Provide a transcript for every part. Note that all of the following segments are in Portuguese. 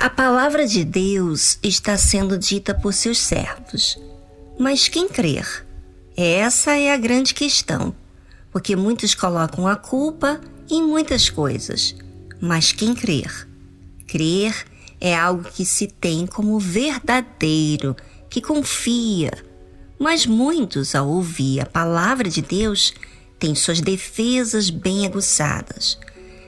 A palavra de Deus está sendo dita por seus servos. Mas quem crer? Essa é a grande questão, porque muitos colocam a culpa em muitas coisas. Mas quem crer? Crer é algo que se tem como verdadeiro, que confia. Mas muitos, ao ouvir a palavra de Deus, têm suas defesas bem aguçadas.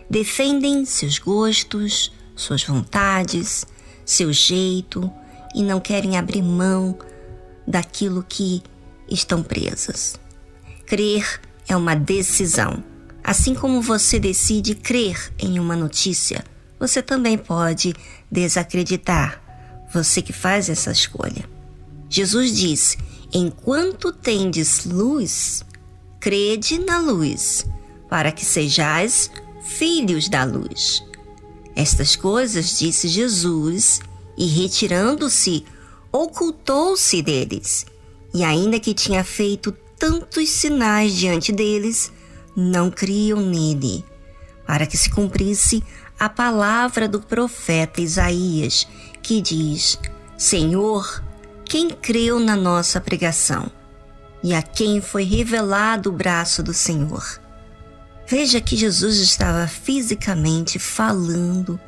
Defendem seus gostos, suas vontades, seu jeito e não querem abrir mão daquilo que estão presas. Crer é uma decisão. Assim como você decide crer em uma notícia, você também pode desacreditar. Você que faz essa escolha. Jesus disse: Enquanto tendes luz, crede na luz, para que sejais filhos da luz. Estas coisas disse Jesus, e retirando-se, ocultou-se deles. E ainda que tinha feito tantos sinais diante deles, não criam nele, para que se cumprisse a palavra do profeta Isaías, que diz: Senhor, quem creu na nossa pregação? E a quem foi revelado o braço do Senhor? Veja que Jesus estava fisicamente falando,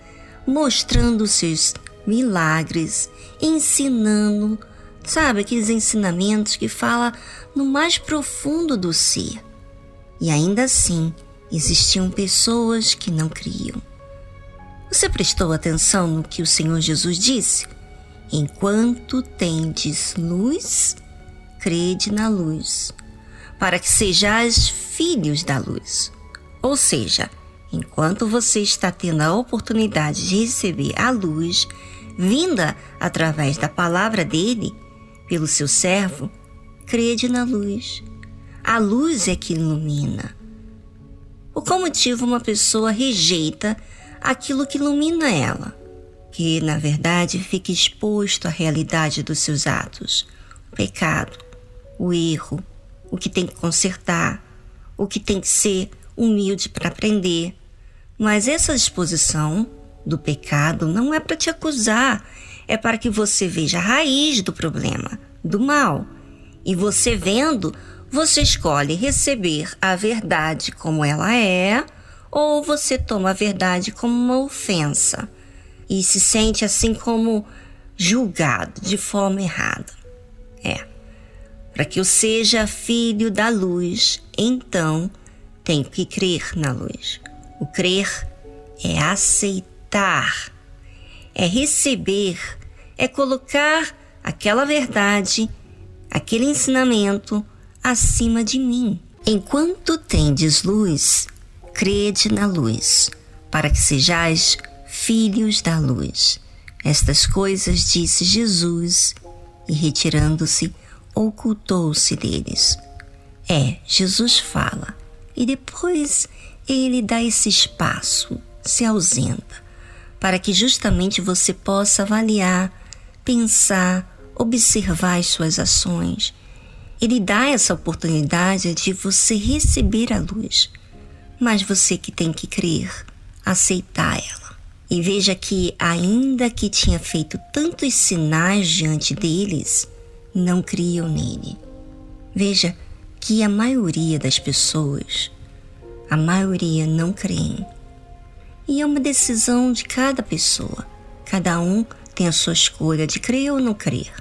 mostrando seus milagres, ensinando, sabe, aqueles ensinamentos que fala no mais profundo do ser. E ainda assim, existiam pessoas que não criam. Você prestou atenção no que o Senhor Jesus disse? Enquanto tendes luz, crede na luz, para que sejais filhos da luz. Ou seja, enquanto você está tendo a oportunidade de receber a luz vinda através da palavra dele, pelo seu servo, crede na luz. A luz é que ilumina. Por qual motivo uma pessoa rejeita aquilo que ilumina ela? Que, na verdade, fica exposto à realidade dos seus atos, o pecado, o erro, o que tem que consertar, o que tem que ser humilde para aprender. Mas essa exposição do pecado não é para te acusar, é para que você veja a raiz do problema, do mal. E você vendo, você escolhe receber a verdade como ela é, ou você toma a verdade como uma ofensa e se sente assim como julgado de forma errada. É. Para que eu seja filho da luz, então tenho que crer na luz. O crer é aceitar, é receber, é colocar aquela verdade, aquele ensinamento acima de mim. Enquanto tendes luz, crede na luz, para que sejais filhos da luz. Estas coisas disse Jesus e, retirando-se, ocultou-se deles. É, Jesus fala e depois ele dá esse espaço, se ausenta, para que justamente você possa avaliar, pensar, observar as suas ações. Ele dá essa oportunidade de você receber a luz, mas você que tem que crer, aceitar ela. E veja que, ainda que tinha feito tantos sinais diante deles, não criam nele. Veja que a maioria das pessoas, a maioria não creem. E é uma decisão de cada pessoa. Cada um tem a sua escolha de crer ou não crer.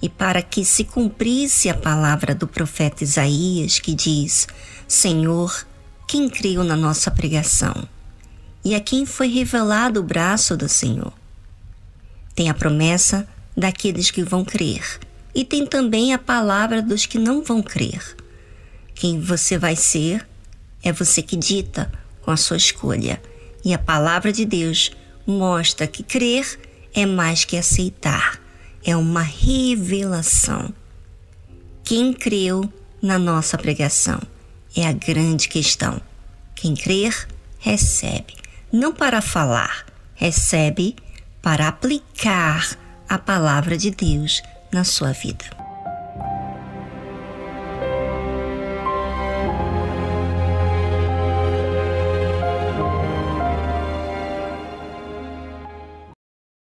E para que se cumprisse a palavra do profeta Isaías, que diz: Senhor, quem creu na nossa pregação? E a quem foi revelado o braço do Senhor? Tem a promessa daqueles que vão crer, e tem também a palavra dos que não vão crer. Quem você vai ser é você que dita com a sua escolha. E a palavra de Deus mostra que crer é mais que aceitar, é uma revelação. Quem creu na nossa pregação é a grande questão. Quem crer, recebe. Não para falar, recebe para aplicar a palavra de Deus na sua vida.